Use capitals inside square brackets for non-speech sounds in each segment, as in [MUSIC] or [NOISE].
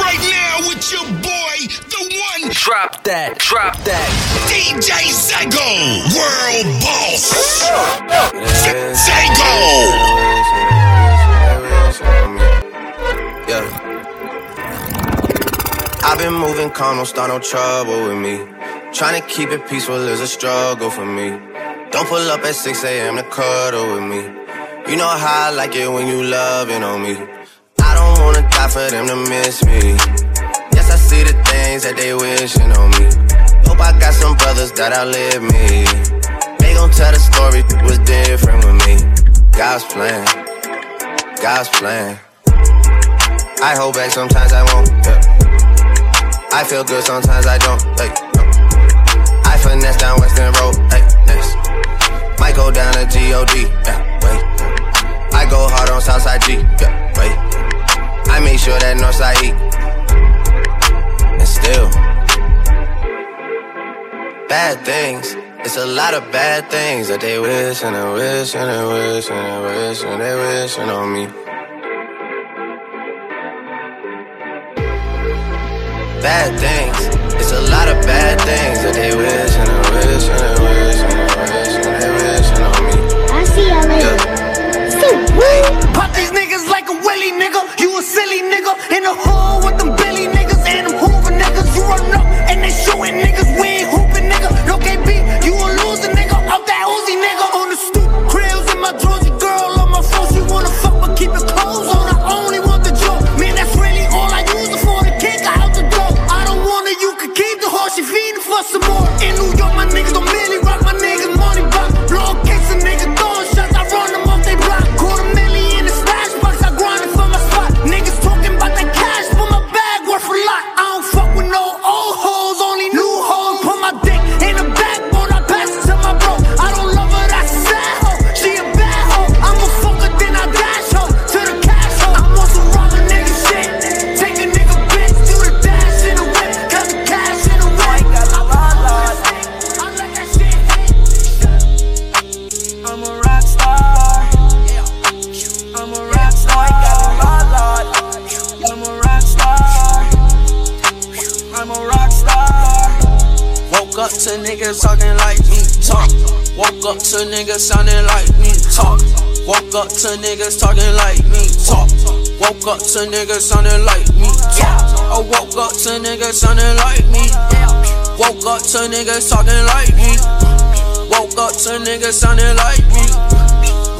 right now with your boy, the one. Drop that, drop that. DJ Zego, world boss. Zego. Yeah. I've been moving calm, don't start no trouble with me. Trying to keep it peaceful is a struggle for me. Don't pull up at 6 a.m. to cuddle with me. You know how I like it when you loving on me wanna die for them to miss me. Yes, I see the things that they wishing on me. Hope I got some brothers that outlive me. They gon' tell the story was different with me. God's plan, God's plan. I hold back sometimes I won't. Yeah. I feel good sometimes I don't. Hey, no. I finesse down Western Road. Hey, next. Might go down to God. Yeah, wait. I go hard on Southside G. Yeah, wait. I make sure that Northside eat. And still, bad things. It's a lot of bad things that they wish and they wish and they wish and they wish and they wishing on me. Bad things. It's a lot of bad things that they wish and they wish and they wish and they wish and they wishing on me. I see y'all later. Yeah. Pop these niggas like a willy nigga. You a silly nigga in the hood with them Billy niggas and them Hoover niggas. You run up and they shooting niggas. We ain't hooping nigga. No KB, you a loser nigga. Off that Uzi nigga on the stoop. Krills in my Georgia girl on my phone. She wanna fuck but keep it clothes on. I only want the joke. Man, that's really all I use it for. The kick out the door. I don't want it. You can keep the horse. She feeding for some more. In New up to niggas sounding like me talk. Woke up to niggas talking like me talk. Woke up to niggas sounding like me talk. I woke up to niggas sounding like me. Woke up to niggas talking like me. Woke up to niggas sounding like me.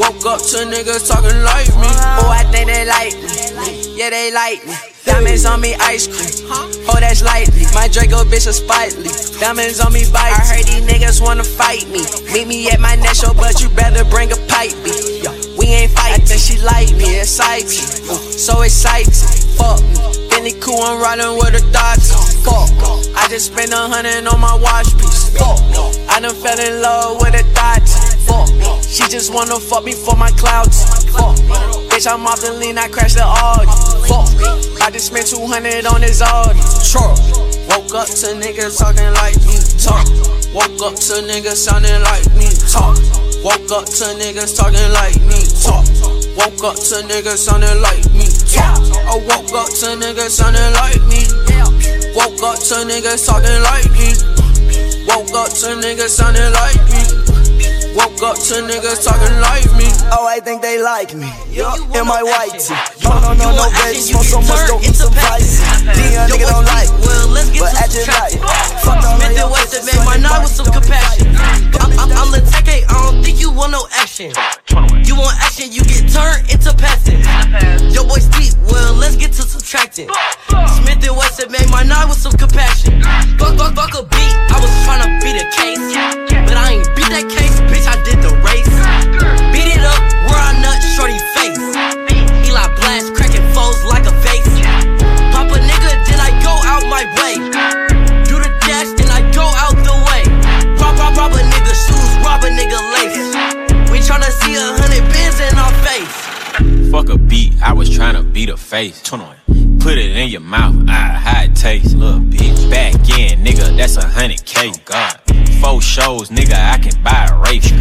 Woke up to niggas talking like me. Oh, I think they like me. Yeah, they like me. Diamonds on me, ice cream. Oh, that's lightly. My Draco bitch is spitely. Diamonds on me, bite. I heard these niggas wanna fight me. Meet me at my next show, but you better bring a pipe. Me. Yo, we ain't fighting. I think she like me, exciting. Ooh, uh, so exciting. Fuck me. Bentley cool, I'm riding with a thoughts. Fuck. I just spent a hundred on my watch piece. Fuck. I done fell in love with a Dodge. Fuck. She just wanna fuck me for my clouds. Fuck. Bitch, I'm off the lean, I crashed the Audi. Fuck. I just spent 200 on this Audi. Truck. Woke up to niggas talking like me talk. Woke up to niggas sounding like me talk. Woke up to niggas talking like me talk. Woke up to niggas sounding like me talk. I woke up to niggas sounding like me. Woke up to niggas talking like me. Woke up to niggas sounding like me. Woke up to niggas talking like me. Oh, I think they like me. In my white tee. No, no, no, no, baby. Smoke so much, don't eat some spicy. Dion nigga don't like me. Well, let's get But to at your Fuck all Smith and Wesson made my night with some compassion. I'm, I'm, I'm Lateke, I don't think you want no action. You want action, you get turned into passive. Your boy's deep, well, let's get to subtracting. Smith and Wesson made my night with some compassion. Fuck, fuck, fuck a beat, I was tryna beat a case. But I ain't beat that case, bitch, I did the race. Beat it up, face. Turn on. Put it in your mouth, ah, how it tastes, little bitch. Back in, nigga, that's a hundred K. Oh, God. Four shows, nigga, I can buy a race.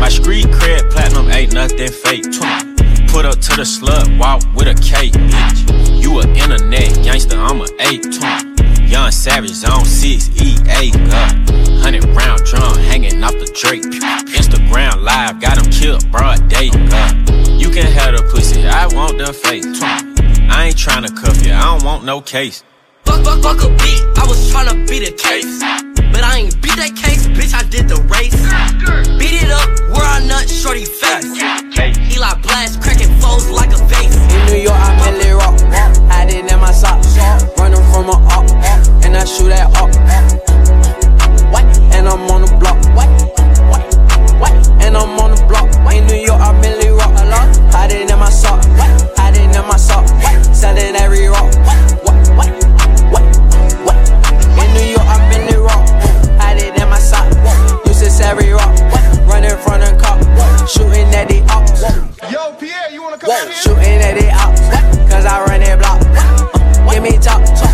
My street cred platinum ain't nothing fake. Put up to the slut, walk with a cake, bitch. You a internet gangster, I'm a eight. Young Savage, zone 6, EA, God. Hundred round drum hanging off the Drake. Instagram live, got him killed, broad day, God. You can have the pussy, I want the face. I ain't tryna cuff you, I don't want no case. Fuck, fuck, fuck a beat, I was tryna beat a case. But I ain't beat that case, bitch, I did the race. Beat it up, where I nut, shorty face. Eli blast, cracking foes like a vase. In New York, I'm mainly rock. Hiding in my socks. Running from a up. And I shoot at up. And I'm on the block. And I'm on the block. In New York, I Pierre, you wanna come out here? Shooting at the ops. Cause I run that block. Uh, give me top.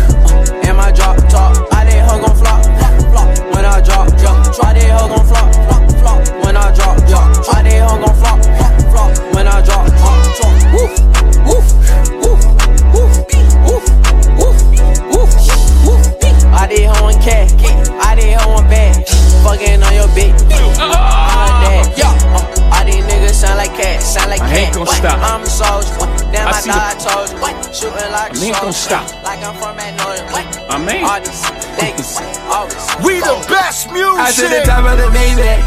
Stop. I'm a soldier. Damn, I I, see thought I the- told you. Shooting like I ain't a gonna soldier. stop. Like I'm from Magnolia. I mean. All these niggas. [LAUGHS] Always. We the best music. I to the music. top of the Maybach.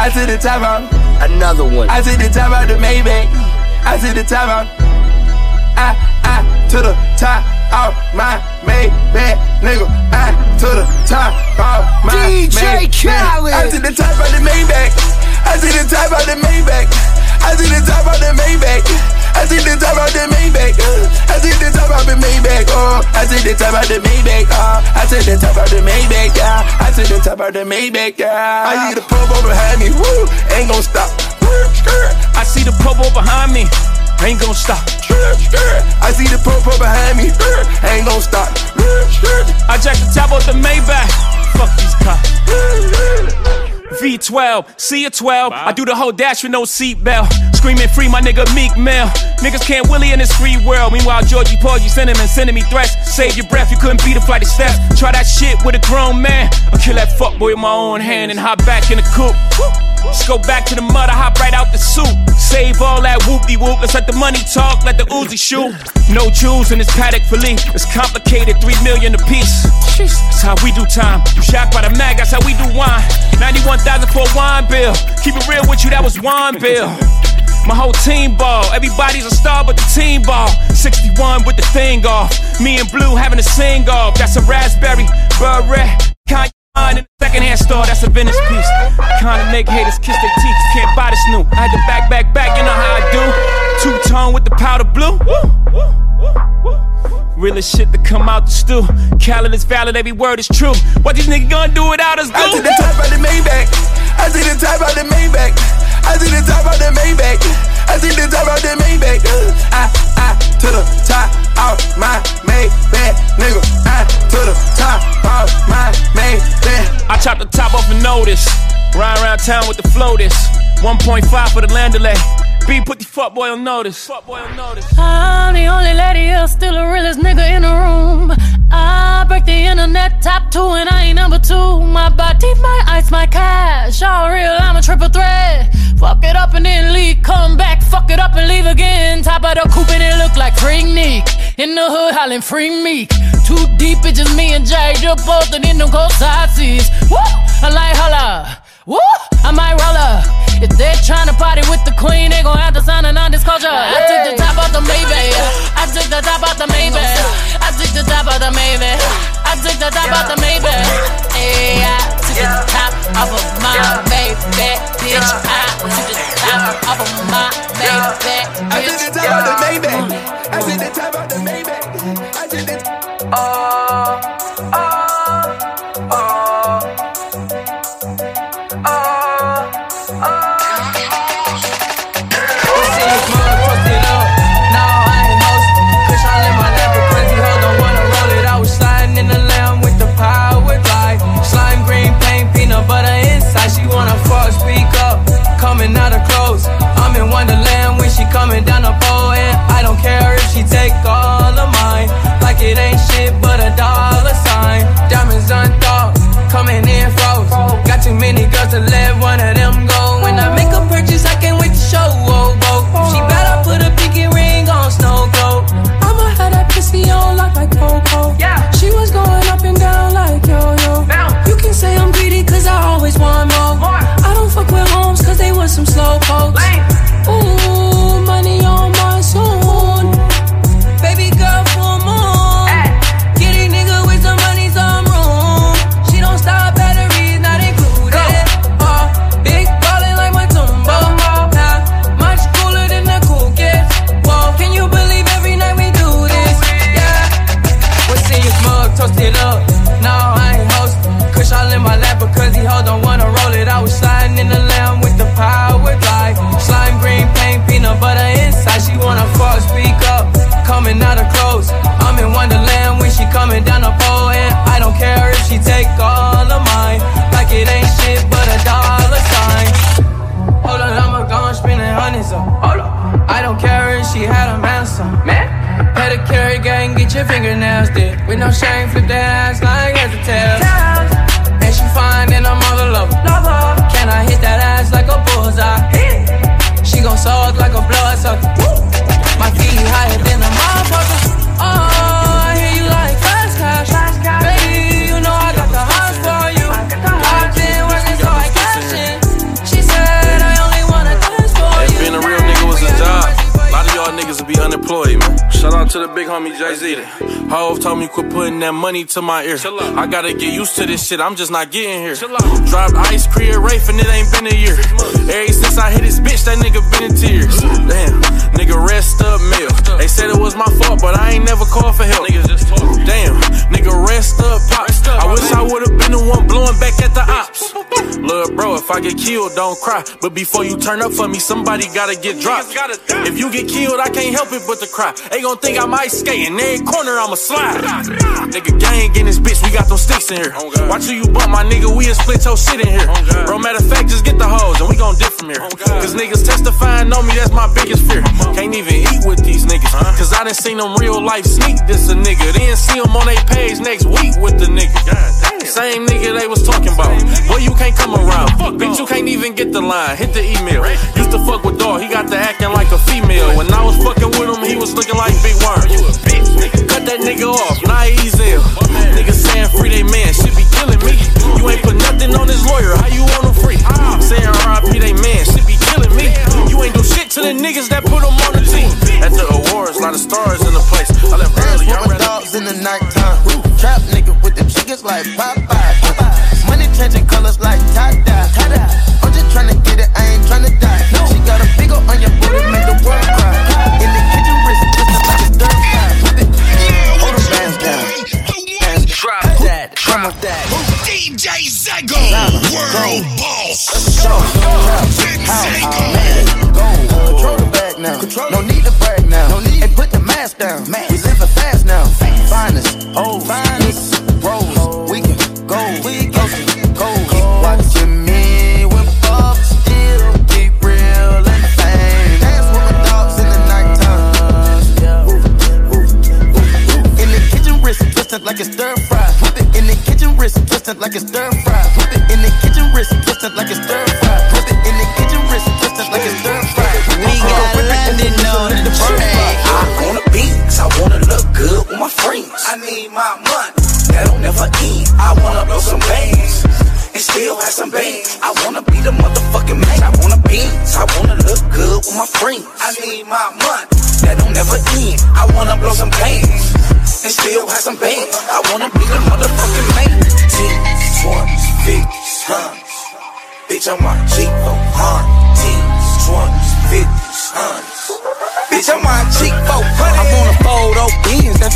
I to the top of Another one. I to the top of the Maybach. I to the top of I, I to the top of my Maybach, nigga. I to the top of my DJ Maybach. Khaled. I to the top of the Maybach. I to the top of the Maybach. I to the top of the Maybach. I to the top of the Maybach. uh, I to the top of the Maybach. Oh, I to the top of the Maybach. Oh, I to the top of the Maybach. Yeah, I to the top of the Maybach. Yeah, I see the purple behind me. Woo, ain't gon' stop. I see the purple behind me. Ain't gonna stop. I see the purple behind me. Ain't gon' stop. I jack the top off the Maybach. Fuck these cops. V12, C a 12. I do the whole dash with no seatbelt. Screaming free, my nigga Meek Mill. Niggas can't Willie in this free world. Meanwhile, Georgie Porgy sending and sending me threats. Save your breath, you couldn't beat a flight of steps. Try that shit with a grown man. I'll kill that fuckboy with my own hand and hop back in the coupe. Just go back to the mud, I hop right out the soup. Save all that whoopty whoop. Let's let the money talk, let the Uzi shoot. No jewels in this paddock for Lee. It's complicated, three million a piece. That's how we do time. You shocked by the mag, that's how we do wine. 91,000 for a wine bill. Keep it real with you, that was wine bill. My whole team ball. Everybody's a star, but the team ball. 61 with the thing off. Me and Blue having a sing off. That's a raspberry, beret. In the secondhand store, that's a Venice piece. Kinda make haters kiss their teeth, can't buy this new. I had to back, back, back, you know how I do. Two tone with the powder blue. Realest shit to come out the stew. Khaled is valid, every word is true. What these niggas gonna do without us, I to do? the top of the Maybach. I to the top of the Maybach. I to the top of the Maybach. I to the top of the Maybach. Uh, I, I to the top of my Maybach, nigga. I to the top of my Maybach. I chop the top off a notice. Ride around town with the floaters. 1.5 for the land delay. B put the fuckboy on notice. Fuckboy on notice. I'm the only lady here, still the realest nigga in the room. I break the internet top two and I ain't number two. My body, my ice, my cash. All real, I'm a triple threat. Fuck it up and then leave, come back, fuck it up and leave again. Top of the coupe and it look like Freak Nick. In the hood, hollering free meek. Too deep, it's just me and Jay. You're both in them cold side seats. Woo! I like holla. Woo! I might roll up. If they're trying to party with the queen, they gon' have to sign a non-disclosure. I took the top off the Maybach. I took the top off the Maybach. I took the top off the Maybach. I took the top off the Maybach. Hey, I took the top off of my toasted up. No, I ain't host. Kush all in my lap because he hold on, wanna roll it. I was sliding in the lamb with the power glide. Slime green paint, peanut butter inside. She wanna fuck, speak up. Coming out of clothes. I'm in Wonderland when she coming down the pole. And I don't care if she take all of mine. Like it ain't shit but a dollar sign. Hold on, I'ma go and spend hundreds up. Hold on. I don't care if she had a man or Pedicure gang, get your fingernails did. With no shame, flip that ass like as a tail. And she fine and I'm all lover. Can I hit that ass like a bullseye? She gon' suck like a blood sucker. My feet higher than a motherfucker. Niggas will be unemployed, man. Shout out to the big homie Jay Z. Hove told me quit putting that money to my ear. I gotta get used to this shit. I'm just not getting here. Dropped ice, Korea, Rafe, and it ain't been a year. Ever since I hit this bitch, that nigga been in tears. Damn, nigga, rest up, mail. They said it was my fault, but I ain't never called for help. Damn, nigga, rest up, pop. I wish I would've been the one blowing back at the ops. [LAUGHS] Look, bro, if I get killed, don't cry. But before you turn up for me, somebody gotta get dropped. If you get killed, I can't help it but to cry. They gon' think I'm ice skating. Every corner, I'ma slide. Nigga, gang in this bitch, we got them sticks in here. Watch who you bump, my nigga, we a split toe shit in here. Bro, matter of fact, just get the hoes and we gon' dip from here. Cause niggas testifying on me, that's my biggest fear. Can't even eat with these niggas. Huh? Cause I done seen them real life sneak this a nigga. Then see them on their page next week with the nigga. Same nigga they was talking about. Boy, you can't come around. Bitch, you can't even get the line. Hit the email. Used to fuck with dog, he got to acting like a female. When I was fucking with him, he was looking like Big Worm. You a bitch, nigga. Cut that nigga off, naive ill. Niggas saying free they man, shit be killing me. You ain't put nothing on his lawyer, how you want him free? Saying RIP they man, shit be killing me. You ain't do shit to the niggas that put him on the team. At the awards, lot of stars in the place. I left early, I'm ready. dogs in the nighttime. Trap nigga with the chickens like Popeye. Money changing colors like tie-dye. I'm just tryna get it, I ain't tryna die. She got a big on your booty, make the world that, come with that. DJ Zago, world boss. Control the bag now. No need to brag like a stir Bitch, I'm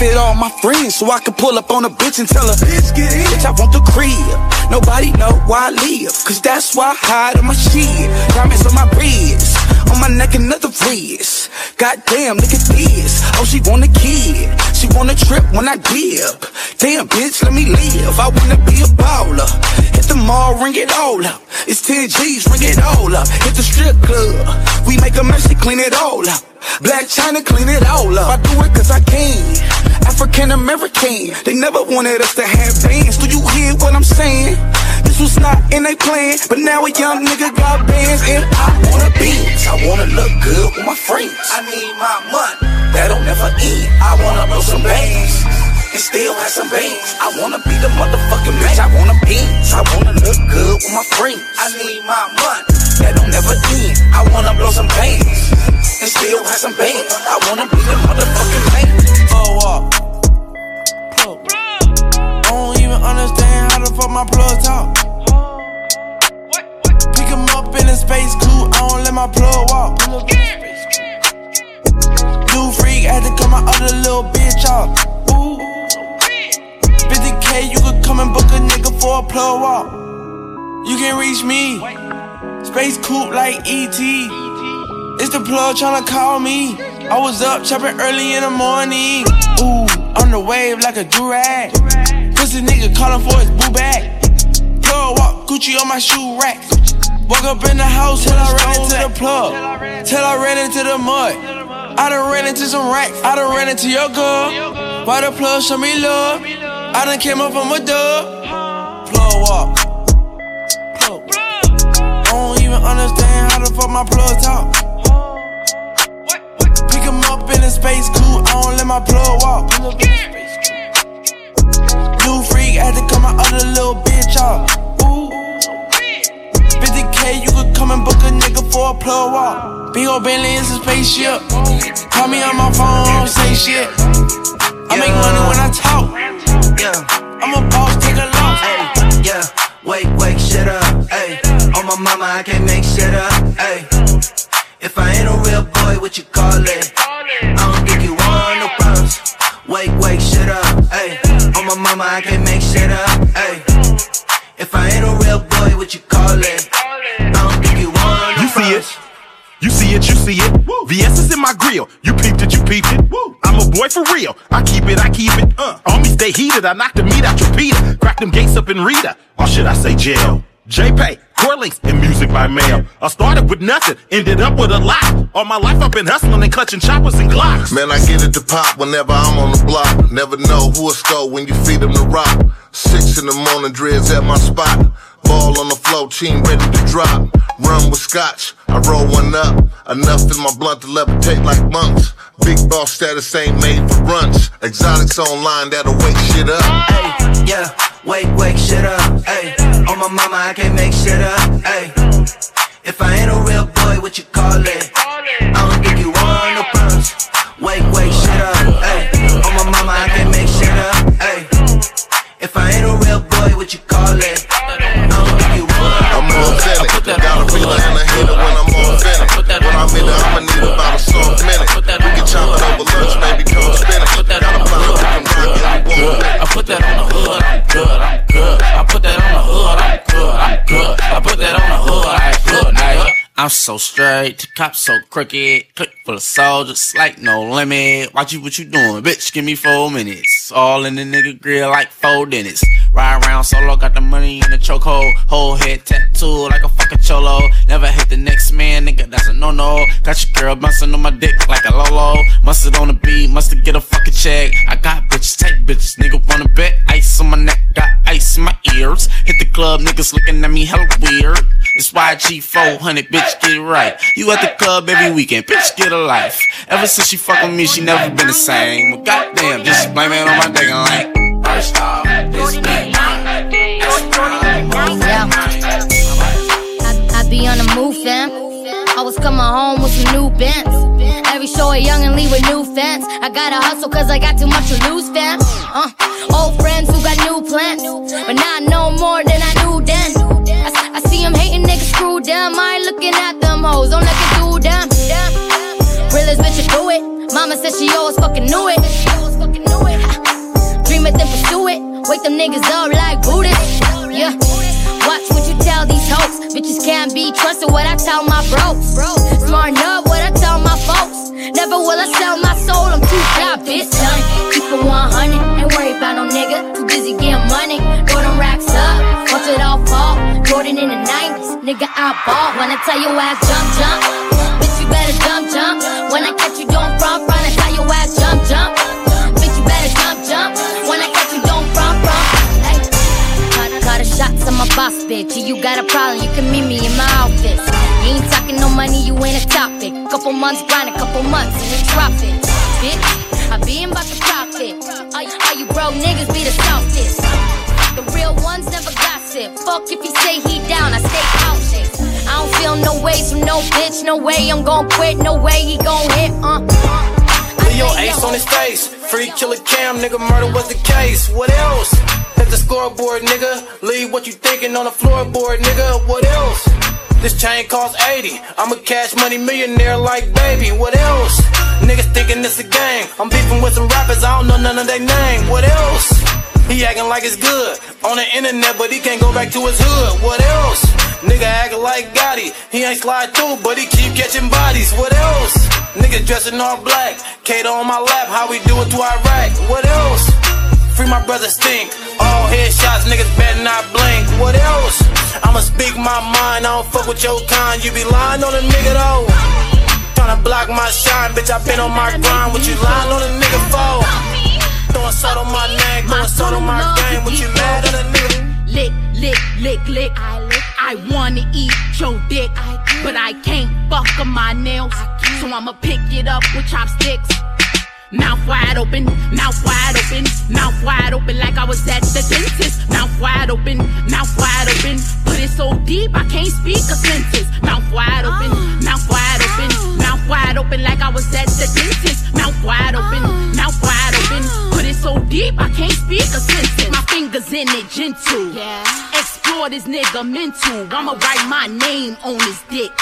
fit all my friends so I can pull up on a bitch and tell her, Bitch, get in. Bitch, I want the crib. Nobody know why I live, cause that's why I hide on my shit. Diamonds on my wrist, on my neck another wrist. Goddamn, look at this. Oh, she want a kid. She want a trip when I dip. Damn, bitch, let me live. I wanna be a baller. Hit the mall, ring it all up. It's 10 G's, ring it all up. Hit the strip club. We make a mess, clean it all up. Black China, clean it all up. I do it cause I can. African American. They never wanted us to have bands. Do you hear what I'm saying? This was not in their plan, but now a young nigga got bands and I wanna beats, I wanna look good with my friends. I need my money, that don't never end. I wanna blow some bands and still have some bands. I wanna be the motherfucking bitch. I wanna beats, I wanna look good with my friends. I need my money, that don't never end. I wanna blow some bands and still have some bands. I wanna be the motherfucking man. Oh, up. Understand how the fuck my plug talk. Pick him up in a space coupe, I don't let my plug walk. New freak, had to cut my other little bitch off. Ooh. 50k, you could come and book a nigga for a plug walk. You can reach me. Space coupe like ET. It's the plug tryna call me. I was up chopping early in the morning. Ooh, on the wave like a durag. Pussy nigga calling for his boo bag. Plug walk Gucci on my shoe rack. Woke up in the house till I ran into the plug. Till I ran into the mud. I done ran into some racks. I done ran into your girl. Why the plug show me love? I done came up from a dub. Plug walk. Plug. I don't even understand how the fuck my plug talk. Pick him up in a space coupe. I don't let my plug walk. Freak had to cut my other little bitch off. Ooh. 50k, you could come and book a nigga for a plug walk. Big ol' Bentley is a spaceship. Call me on my phone, don't say shit. I make money when I talk. Yeah. I'm a boss, take a loss. Hey, yeah. Wake, wake, shit up. Hey, on my mama, I can't make shit up. Hey, if I ain't a real boy, what you call it? I don't think you want no problems. Wake, wake, shit up. Hey, on my mama, I can't shit up. Hey, if I ain't a real boy, what you call it? I don't think you want You see it. You see it, you see it. VS is in my grill. You peeped it, you peeped it. I'm a boy for real. I keep it, I keep it. Uh. On me stay heated. I knock the meat out your Peter. Crack them gates up in Rita. Or should I say jail? J-Pay, Corlinks, and music by mail. I started with nothing, ended up with a lot. All my life I've been hustling and clutching choppers and glocks. Man, I get it to pop whenever I'm on the block. Never know who will score when you feed them the rock. Six in the morning, dreads at my spot. Ball on the floor, team ready to drop. Run with scotch, I roll one up. Enough in my blunt to levitate like monks. Big boss status ain't made for brunch. Exotics online that'll wake shit up. Hey, yeah, wake, wake, shit up. Hey, on my mama, I can't make shit up. Hey, if I ain't a real boy, what you call it? I don't think you want no problems. Wake, wake, shit up. Hey, on my mama, I can't make shit up. Hey, if I ain't a real boy, what you call it? I'm so straight, the cops so crooked. Click full of soldiers, like no limit. Watch you what you doing, bitch. Give me four minutes. All in the nigga grill like four dentists. Ride around solo, got the money in the chokehold. Whole head tattoo like a fucking cholo. Never hit the next man, nigga. That's a no no. Got your girl bouncing on my dick like a lolo. Mustard on the beat, must've get a fucking check. I got bitches, take bitches, nigga wanna bet. Ice on my neck, got ice in my ears. Hit the club, niggas looking at me hella weird. It's YG 400, bitch, get it right. You at the club every weekend, bitch, get a life. Ever since she fuck with me, she never been the same. Well, goddamn, just blame it on my dick and like. I, be on the move, fam. I was coming home with some new bands. Every show a young and leave with new fans. I gotta hustle cause I got too much to lose, fam. Uh, old friends who got new plans. But now I know more than I knew then. I, I see them hating niggas screw them. I ain't looking at them hoes, I'm looking through them. Realest bitch to do it. Mama said she always fucking knew it. Wake them niggas up like Buddhists. Yeah. Watch what you tell these hoes. Bitches can't be trusted. What I tell my bros. Smart enough. What I tell my folks. Never will I sell my soul. I'm too fly, bitch. Keep it 100. Ain't worried about no nigga. Too busy getting money. Them racks up. Watch it all fall. Jordan in the 90s. Nigga, I ball. When I tell you ass jump, jump. Bitch. You got a problem, you can meet me in my office. You ain't talking no money, you ain't a topic. Couple months grind, a couple months, and we drop it. Bitch, I be about to profit. All you, all you broke niggas be the softest. The real ones never gossip. Fuck if he say he down, I stay cautious. I don't feel no ways from no bitch, no way I'm gon' quit, no way he gon' hit, uh. Ace on his face. Free killer cam, nigga, murder was the case. What else? Hit the scoreboard, nigga. Leave what you thinking on the floorboard, nigga. What else? This chain costs 80. I'm a cash money millionaire like baby. What else? Niggas thinking this a game. I'm beefing with some rappers, I don't know none of their name. What else? He acting like it's good on the internet, but he can't go back to his hood. What else? Nigga acting like Gotti. He ain't slide through, but he keep catching bodies. What else? Nigga dressing all black. Kato on my lap, how we do it to Iraq. What else? Free my brother stink. All headshots, niggas better not blink. What else? I'ma speak my mind, I don't fuck with your kind. You be lying on a nigga though. Tryna block my shine, bitch, I been on my grind. What you lying on a nigga for? Throwing salt on my neck, throwing salt on my game. What you mad at a nigga? Lick, lick, lick, lick. I lick. I wanna eat your dick, but I can't fuck on my nails. So I'ma pick it up with chopsticks. Mouth wide open, mouth wide open, mouth wide open like I was at the dentist. Mouth wide open, mouth wide open. Put it so deep I can't speak a sentence. Mouth wide open, mouth wide open, mouth wide open like I was at the dentist. Mouth wide open, mouth wide open. So deep I can't speak a sentence. My fingers in it, gentle. Yeah. Explore this nigga mental. I'ma write my name on his dick.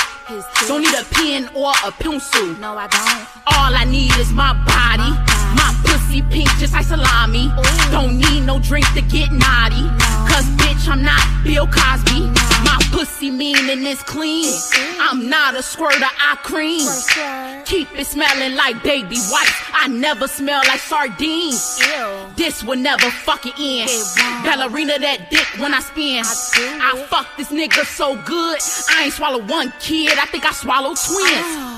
Don't need a pen or a pencil. No, I don't. All I need is my body. My pussy pink just like salami. Don't need no drink to get naughty. Cause bitch, I'm not Bill Cosby. My pussy mean and it's clean. I'm not a squirt squirter, I cream. Keep it smelling like baby wipes. I never smell like sardines. This will never fucking end. Ballerina that dick when I spin. I fuck this nigga so good. I ain't swallow one kid. I think I swallowed twins.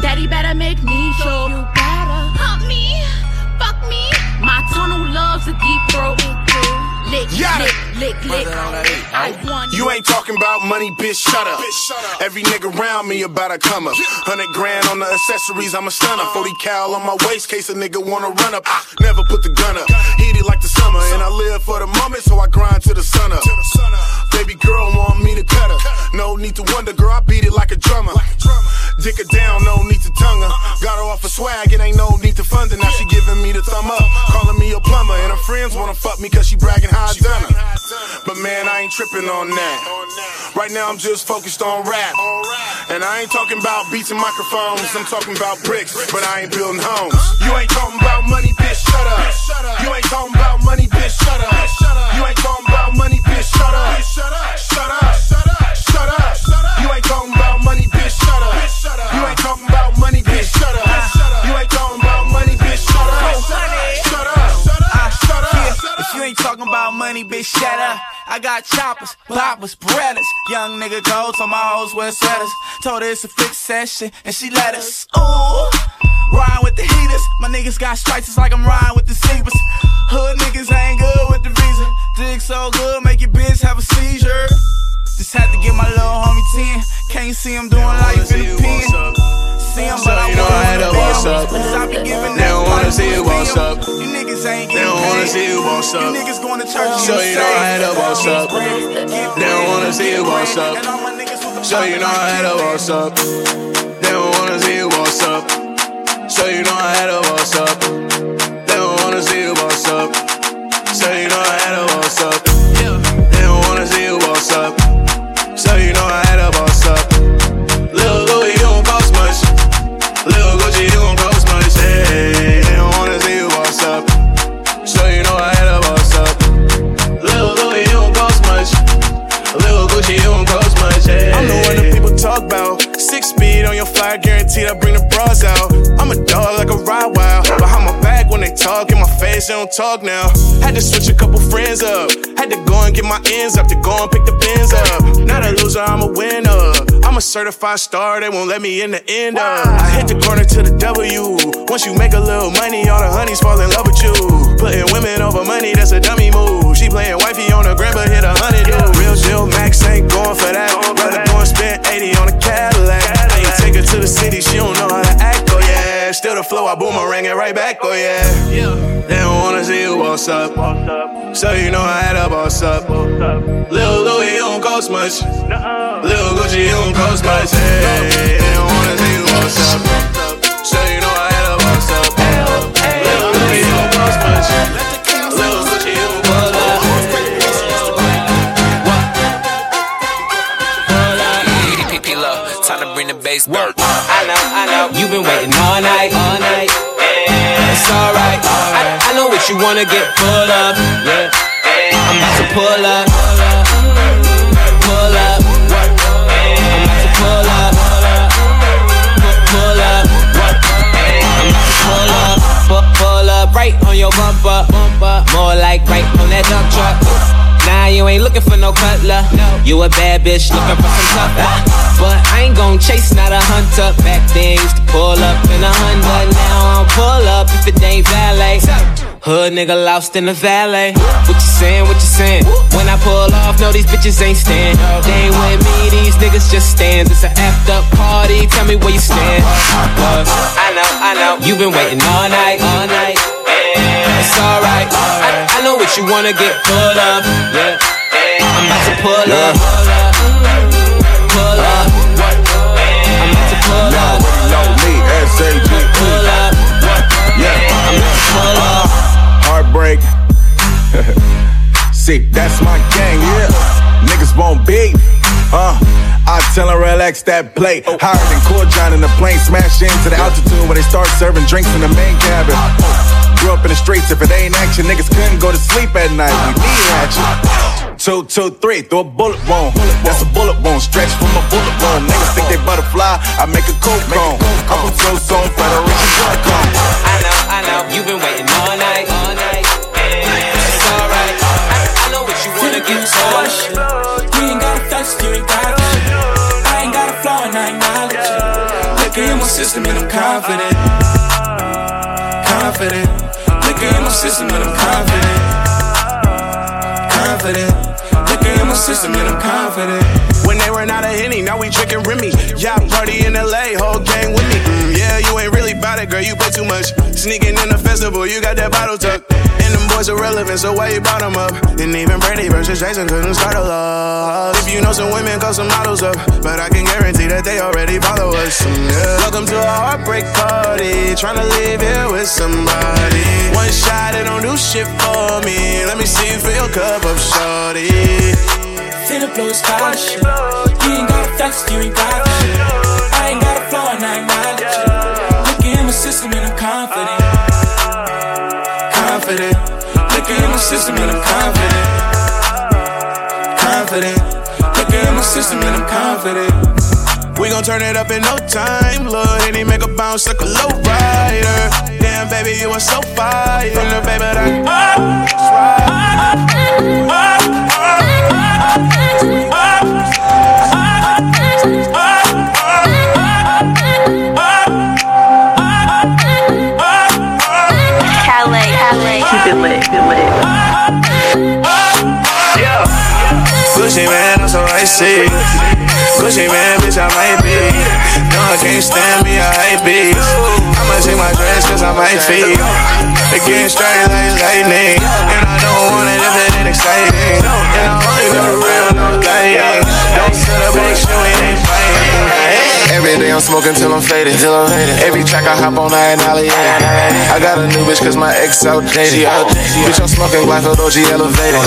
Daddy better make me sure. You better hump me, fuck me. My tunnel loves a deep throat. Lick, Yada. lick, lick, lick. I want You ain't talking about money, bitch, shut up. Every nigga around me about to come up. 100 grand on the accessories, I'm a stunner. Uh-huh. 40 cal on my waist, case a nigga wanna run up. Never put the gun up. Heat it like the summer, and I live for the moment, so I grind to the sun up. Baby girl want me to cut her. No need to wonder, girl, I beat it like a drummer. Dick her down, no need to tongue her. Got her off a swag, it ain't no need to fund her. Now she giving me the thumb up, calling me a plumber. And her friends wanna fuck me cause she bragging how I done her. But man, I ain't tripping on that. Right now I'm just focused on rap. And I ain't talking about beats and microphones, I'm talking about bricks, but I ain't building homes. You ain't talking about money, bitch, shut up. You ain't talking about money, bitch, shut up. You ain't talking about money, bitch, shut up. Shut up, shut up, got choppers, boppers, Berettas. Young nigga go to my hoes wear sweaters. Told her it's a fixed session, and she let us. Ooh, ride with the heaters. My niggas got stripes, it's like I'm riding with the Zebras. Hood niggas ain't good with the visa. Dick so good, make your bitch have a seizure. Just had to get my little homie 10. Can't see him doing life in the pen. See him, but I you know I had to boss up. Cause I be giving They don't wanna see you boss up. You niggas ain't They don't wanna see you boss up. You niggas going to church. So you know I had to boss up. They don't wanna see you boss up. So you know I had to boss up. They don't wanna see you boss up. So you know I had to boss up. They don't wanna see you boss up. So you know I fly, guaranteed I bring the bras out. I'm a dog like a ride wild. Behind my back when they talk, in my face, they don't talk now. Had to switch a couple friends up. Had to go and get my ends up, to go and pick the bins up. Not a loser, I'm a winner. I'm a certified star, they won't let me in the end up. I hit the corner to the W. Once you make a little money, all the honeys fall in love with you. Putting women over money, that's a dummy move. She playing wifey on the gram, but hit a hundred. dude. Real deal, Max ain't going for that. Rather go and spend 80 on a Cadillac. I ain't take her to the city, she don't know how to act, oh yeah. Still the flow, I boomerang it right back, oh yeah. yeah. They don't wanna see you boss up. So you know I had to boss up. Lil Louis, don't cost much. Lil Gucci, don't cost much. Hey, they don't wanna see you boss up. So you know I had to boss up. I know, I know. You've been waiting all night, all night. It's alright. I, know what you wanna get full of. Yeah. I'm about to pull up. Right on your bumper. More like right on that dump truck. Nah, you ain't looking for no cutler. You a bad bitch looking for some tougher. But I ain't gon' chase, not a hunter. Back then used to pull up in a Honda. Now I pull up if it ain't valet. Hood nigga lost in the valet. What you saying? What you saying? When I pull off, no, these bitches ain't stand. They ain't with me, these niggas just stand. It's a effed up party. Tell me where you stand. I know, I know. You been waiting all night, all night. It's alright. I, I know what you wanna get full of. Yeah. I'm about to pull up. Pull up. I'm about to pull up. Know me, S-A-G. Pull up. Yeah. I'm about to pull up. Heartbreak. [LAUGHS] See, that's my gang, yeah. Niggas won't beef. Uh, I tell them relax that plate. Higher than Cool John in the plane, smash into the altitude when they start serving drinks in the main cabin. Grew up in the streets, if it ain't action, niggas couldn't go to sleep at night. We need action. Two, two, three, throw a bullet wound. That's a bullet wound, stretch from a bullet wound. Niggas think they butterfly, I make a coke cone. I'm from so on Federation Cone. I know, I know. You've been waiting all night, all night. It's alright. I, I know what you wanna get of. You ain't got a flex, you ain't got it. I ain't got a flaw and I acknowledge it. Looking in my system and I'm confident. Confident. My system and I'm confident. Confident. Looking in my system and I'm confident. When they ran out of Henny, now we drinking Remy. Yacht party in LA, whole gang with me. Yeah, you ain't really bout it, girl, you play too much. Sneaking in the festival, you got that bottle tucked. And them boys irrelevant, so why you brought them up? And even Brady versus Jason couldn't start a love. If you know some women, call some models up. But I can guarantee that they already follow us. Yeah. Welcome to a heartbreak party. Tryna live here with somebody. One shot, it don't do shit for me. Let me see you fill your cup up, shorty. Finna blow his car shit. You ain't got flex, you ain't got shit. I ain't got a flaw and I acknowledge it. Looking in my system and I'm confident. Confident. Looking in my system and I'm confident. Confident. Looking in my system and I'm confident. We gon' turn it up in no time. Lil' Henny make a bounce like a low rider. Damn, baby, you are so fire. From the baby that Calais, Gucci man, I'm so icy. Gucci man, bitch, I might be. No, I can't stand me, I hate beats. I'ma take my dress cause I might feed. It getting straight like lightning. And I don't want it Every day I'm smoking till I'm faded. Till I'm faded. Every track I hop on, I annihilate. I got a new bitch cause my ex outdated. Bitch, I'm smoking Glock, she elevated.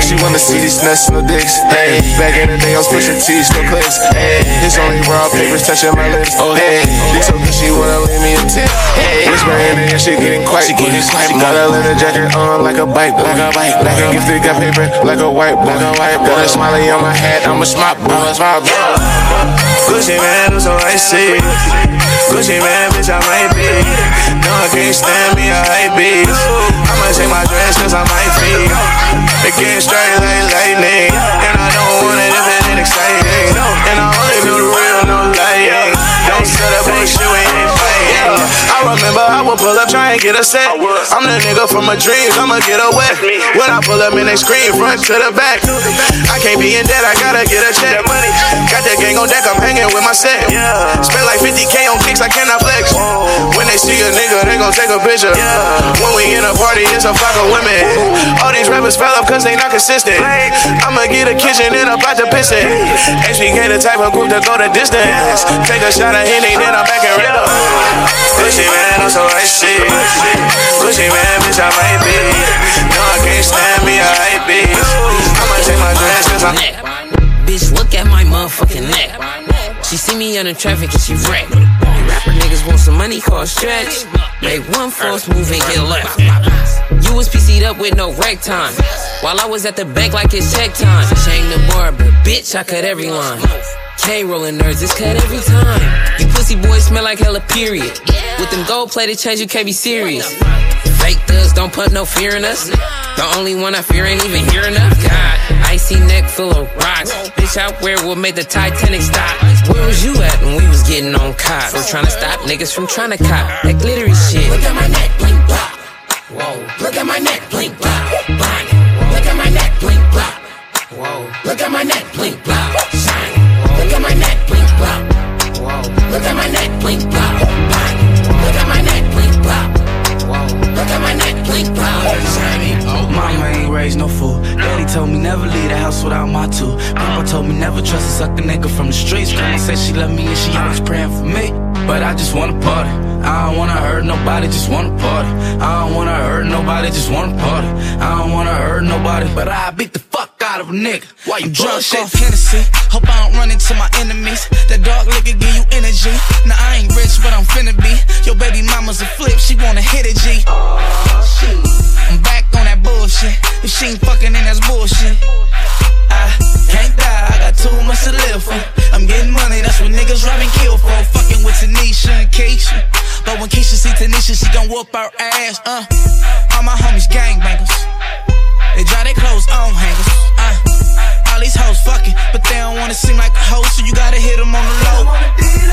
She wanna see these nuts, no dicks. Hey, back in the day, I was pushing T's, no clicks. Hey, it's only raw papers touching my lips. Oh, hey, this so good, she wanna leave me a tip. Hey, whispering in she getting quiet. She getting quiet. Got a leather jacket on like a bike, like a bike. Like a gifted, got paper like a white, like a white. Got a smiley on my hat, I'm a smart boy. I'm a smart boy. Gucci man, I'm so icy. Gucci man, bitch, I might be. No, I can't stand me, I hate beats. I'ma take my dress cause I might feed. It getting straight like lightning. And I don't want it if it ain't exciting. And I only do the real, no lying. Don't set up on shit, we ain't fighting. I remember I would pull up, try and get a set. I'm the nigga from my dreams, I'ma get a wet. When I pull up in they scream, front to the back. I can't be in debt, I gotta get a check. Got that gang on deck, I'm hanging with my set. Spend like 50k on kicks, I cannot flex. When they see a nigga, they gon' take a picture. When we in a party, it's a flock of women. All these rappers fell off cause they not consistent. I'ma get a kitchen and a pot to piss it. HBK the type of group that go the distance. Take a shot of Henny, then I'm back rid up. Gucci man, I'm so icy. Gucci man, bitch, I might be. No, I can't stand me, I hate beats. I'ma take my dress cause I'm. Bitch, look at my motherfucking neck. She see me on the traffic and she wreck. Rapper niggas want some money, call stretch. Make one false move and get left. You was PC'd up with no rec time. While I was at the bank like it's check time. Shame the bar, but bitch, I cut every line. K rolling nerds, it's cut every time. You pussy boys smell like hella period. With them gold plated chains, you can't be serious. Fake thugs don't put no fear in us. The only one I fear ain't even here enough. God, icy neck full of rocks. Bitch, I wear what made the Titanic stop. Where was you at when we was getting on cops? We're trying to stop niggas from trying to cop that glittery shit. Look at my neck, blink, blop. Whoa. Look at my neck, blink. Blind. Look at my neck, blink, blop. Whoa. Look at my neck, blink, blop. Shine. Look at my neck, blink, blop. Whoa. Look at my neck, blink, blop. Look at my neck, blink, blop. Whoa. Look at my neck, blink, blop. Shiny. Mama ain't raised no fool. Daddy told me never leave the house without my two. Papa told me never trust a sucker nigga from the streets. Grandma said she love me and she always praying for me. But I just wanna party. I don't wanna hurt nobody, just wanna party. I don't wanna hurt nobody, just wanna party. I don't wanna hurt nobody, but I beat the fuck out of a nigga. Why you drunk off Hennessy? Hope Into my enemies. That dog liquor give you energy. Now I ain't rich, but I'm finna be. Your baby mama's a flip, she wanna hit a G. I'm back on that bullshit. If she ain't fucking, then that's bullshit. I can't die, I got too much to live for. I'm getting money, that's what niggas rob and kill for. Fucking with Tanisha and Keisha. But when Keisha see Tanisha, she gon' whoop her ass, uh. All my homies gangbangers. They dry their clothes on hangers, uh. These hoes fucking, but they don't wanna seem like a hoe, so you gotta hit them on the low.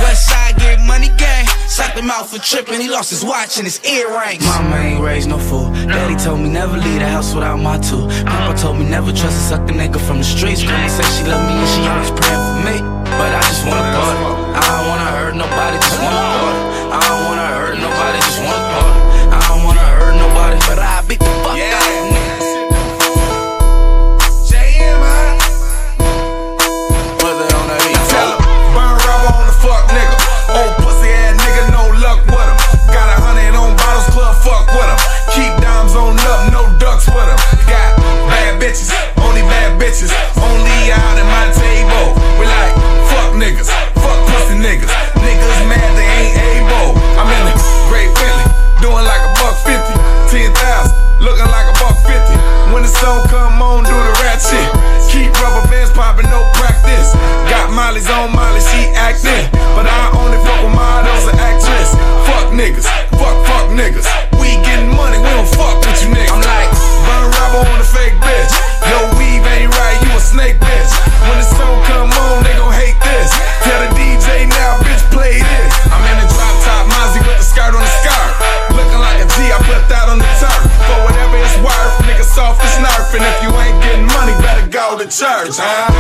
West side get money gang. Socked him out for tripping, he lost his watch and his earrings. Mama ain't raised no fool. Daddy told me never leave the house without my two. Papa told me never trust a sucker nigga from the streets. Grandma said she love me and she always praying for me. But I just wanna party. I don't wanna hurt nobody, just wanna party. Niggas to huh?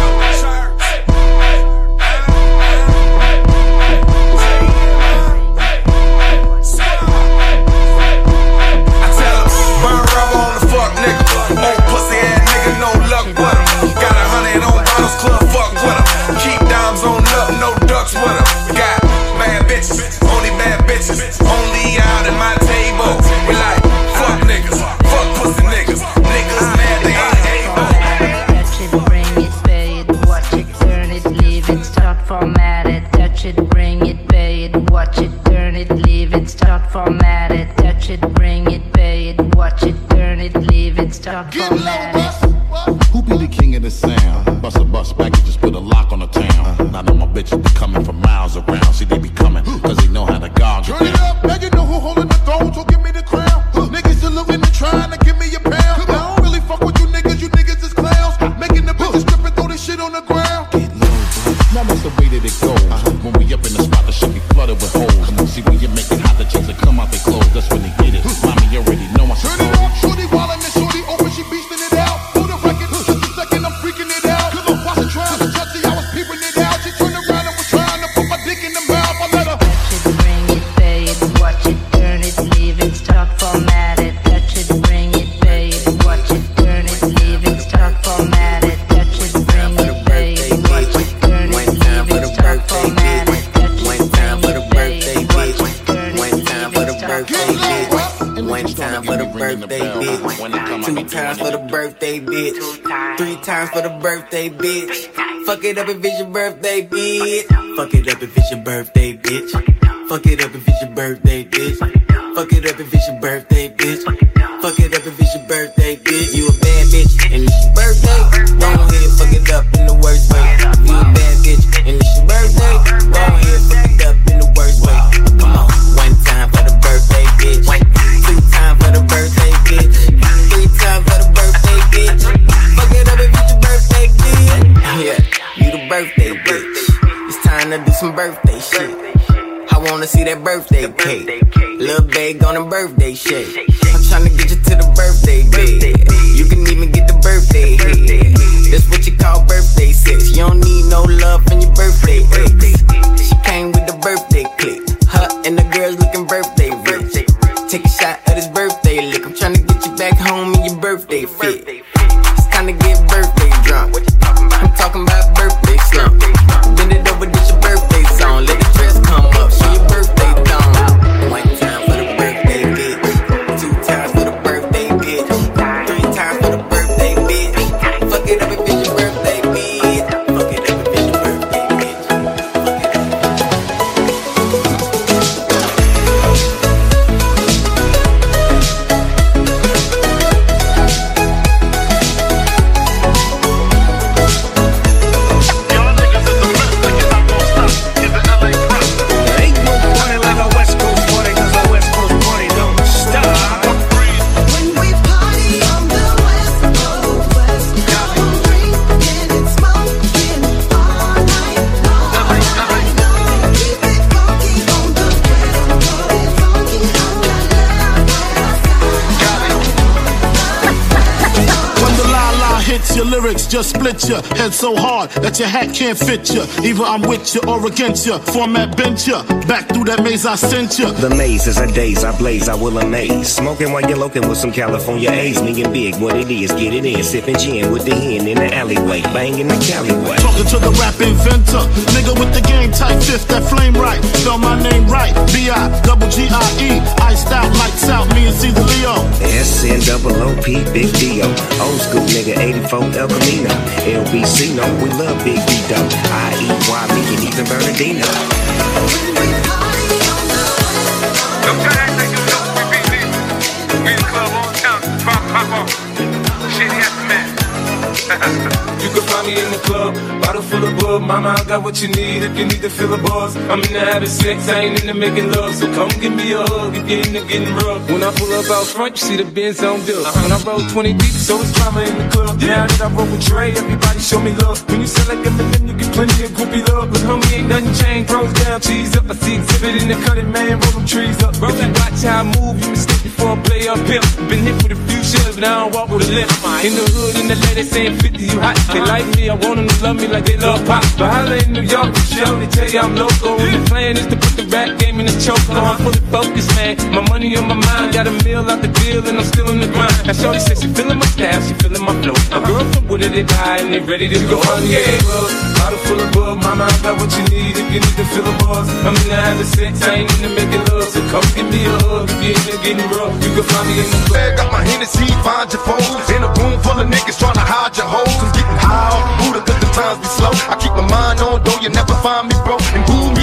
Birthday bitch. Fuck it up if it's your birthday bitch. Fuck it up if it's your birthday Time to do some birthday shit. I wanna see that birthday cake. Lil' bag on a birthday shake. I'm tryna get you to the birthday bed. You can even get the birthday head. That's what you call birthday sex. You don't need no love in your birthday ex. Your lyrics, just split your head so hard that your hat can't fit you. Either I'm with you or against you. Format bent you. Back through that maze I sent you. The maze is a daze, I blaze, I will amaze. Smoking while you're loking with some California A's. Me and Big, what it is, get it in. Sipping gin with the hen in the alleyway. Banging the Caliway. Talking to the rap inventor. Nigga with the game type fifth, that flame right. Spell my name right. B-I, double G-I-E. Iced out, lights out, me and Caesar Leo. SN double OP, Big D-O. Old school nigga, 84 El Camino. LBC, no, we love Big D though. I-E-Y, me and even Bernardino. We in the club all town, pop, pop off. Shady ass man. You can find me in the club, bottle full of bub. Mama, I got what you need if you need to feel a buzz. I'm in the having sex, I ain't into making love. So come give me a hug if you're into getting rough. When I pull up out front, you see the Benz on dust. When I roll 20 deep, so it's drama in the club. Now that I roll with Dre, everybody show me love. When you sell like Eminem, you get plenty of groupie love. But homie, ain't nothing changed. Pros down, cheese up. I see exhibit in the cutting, man. Roll them trees up. If you watch how I move, you mistake before I play up pimp. Been hit with a few shells, but I don't walk with a limp. In the hood, in the ladies saying 50, you hot. They like me, I want them to love me like they love 'Pac. But holla in New York, sure, they tell you I'm local. And the plan is to put rap game in the choke. I'm fully focused, man. My money on my mind, got a meal out the deal, and I'm still in the grind. Now, Shorty says she feeling my style, she feeling my flow. My girl from Wooded, they buy, and they ready to go. Oh, yeah, club, bottle full of bug. Mama, I got what you need if you need to feel a bars. I'm in the having sex, I ain't into making love. So come give me a hug if you're into getting rough. You can find me in the club. Got my Hennessy, find your foes. In a room full of niggas trying to hide your hoes. I'm getting high off Buddha cause the times be slow. I keep my mind on, though you never find me broke. And who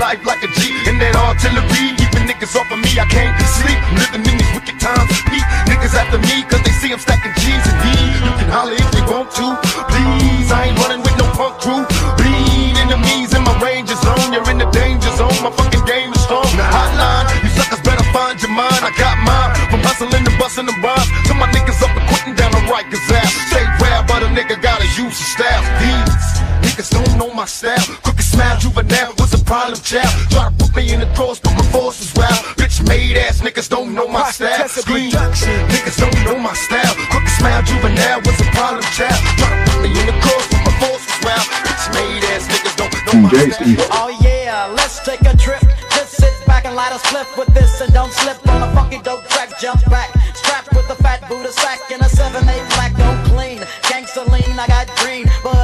life like a G. In that artillery, keeping niggas off of me. I can't sleep. Living in these wicked times. Beat niggas after me cause they see I'm stacking G's and D. You can holler if you want to. Please, I ain't running with no punk crew. Bleed enemies in my range is on. You're in the danger zone. My fucking game is strong. Hotline, you suckers better find your mind. I got mine. From hustling and busting the rhymes. To my niggas up and quitting down the Rikers ass. Stay rare, but a nigga gotta use the staff. These don't know my style. Crooked smile, juvenile was a problem child. Try to put me in the cross, but my force is wild. Bitch made ass niggas don't know my style. Scream, niggas don't know my style. Crooked smile, juvenile was a problem child. Try to put me in the cross, but my force was wild. Bitch made ass niggas don't know my style. Oh yeah, let's take a trip. Just sit back and light a spliff with this and don't slip on a funky dope track. Jump back,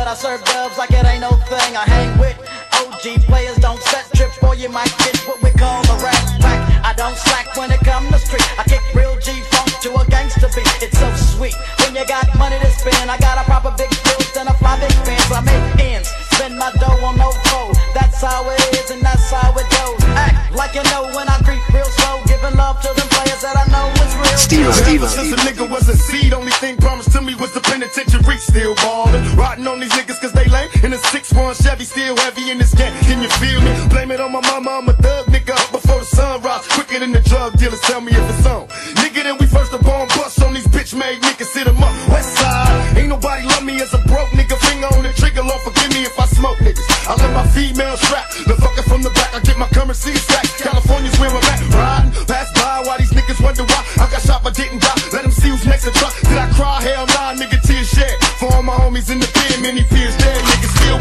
but I serve dubs like it ain't no thing. I hang with OG players, don't set trips, boy, you might get what we call a rat pack. I don't slack when it come to street. I kick real G funk to a gangster beat. It's so sweet when you got money to spend. I got a proper big bills and a fly big fans. I make ends, spend my dough on no foe. That's how it is and that's how it goes. Act like you know when I Steve, Ever since a nigga was a seed, only thing promised to me was the penitentiary. Still ballin', rotting on these niggas cause they lame. In a 6-1 Chevy, still heavy in this game. Can you feel me? Blame it on my mama, I'm a thug nigga up before the sun rise. Quicker than the drug dealers, tell me if it's on. Nigga, then we first up on bust on these bitch made niggas, sit 'em up. West side, ain't nobody love me as a broke nigga. Finger on the trigger, Lord forgive me if I smoke niggas. I let my female strap, the homies in the pen, many peers dead, niggas still.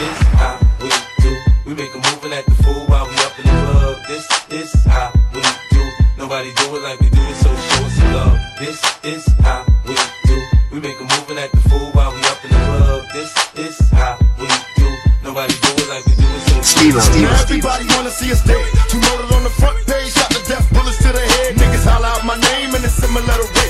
This how we do. We make a move and act the fool while we up in the club. This is how we do. Nobody do it like we do it, so show us some love. This is how we do. We make a move and act the fool while we up in the club. This is how we do. Nobody do it like we do it, so Steve, Everybody wanna see us dead. Two on the front page, shot the death bullets to the head. Niggas holler out my name in a similar rate.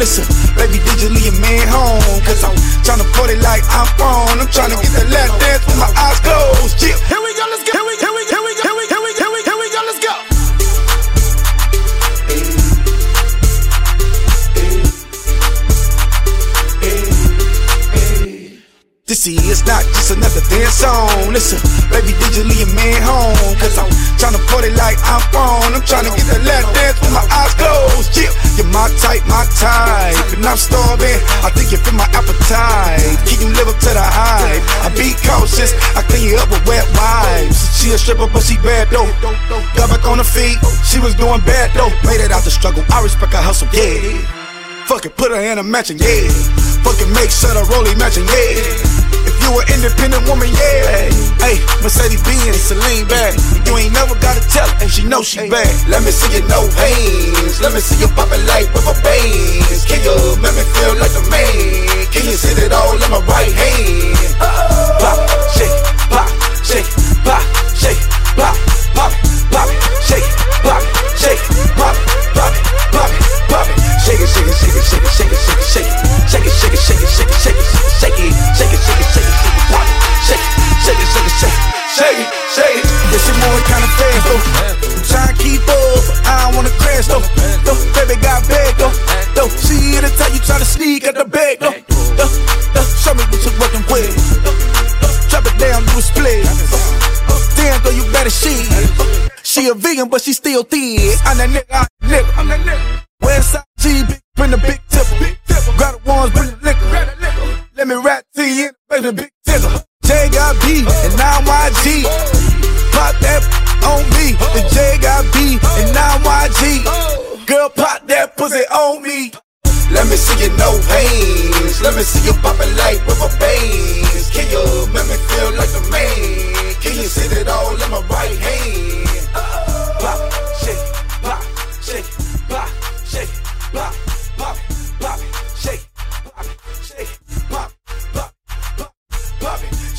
A baby digitally a man home. Cause I'm tryna party like I'm on. I'm tryna get that last dance with my eyes closed. Yeah. Not just another dance song. A baby digitally a man home. Cause I'm tryna party like I'm on. I'm tryna get that last dance with my eyes closed. Yeah, you're my type, my type. And I'm starving. I think you feel my appetite. Can you live up to the hype? I be cautious. I clean you up with wet wipes. She a stripper, but she bad though. Got back on her feet. She was doing bad though. Made it out the struggle. I respect her hustle. Yeah. Fuck it, put her in a matching, yeah. Fucking make sure the rollie matching, yeah. You an independent woman, yeah. Hey, Mercedes Benz, Celine bag. You ain't never gotta tell her, and she know she bad. Let me see you no hands. Let me see you poppin' like rubber bands. Can you make me feel like a man? Can you sit it all in my right hand? Pop, shake, pop, shake, pop, shake, pop, Vegan, but she still thin. I'm that nigga, I'm nigga. I'm that nigga. Westside G, big, bring the big tipper. Big tipper. Grab the ones, bring the liquor. Let me rap to you, baby, big tipper. J got B, and now YG. Pop that on me. The J got B, and now YG. Girl, pop that pussy on me. Let me see you no hands. Let me see you poppin' like rubber bands. Can you make me feel like a man? Can you sit it all in my right hand?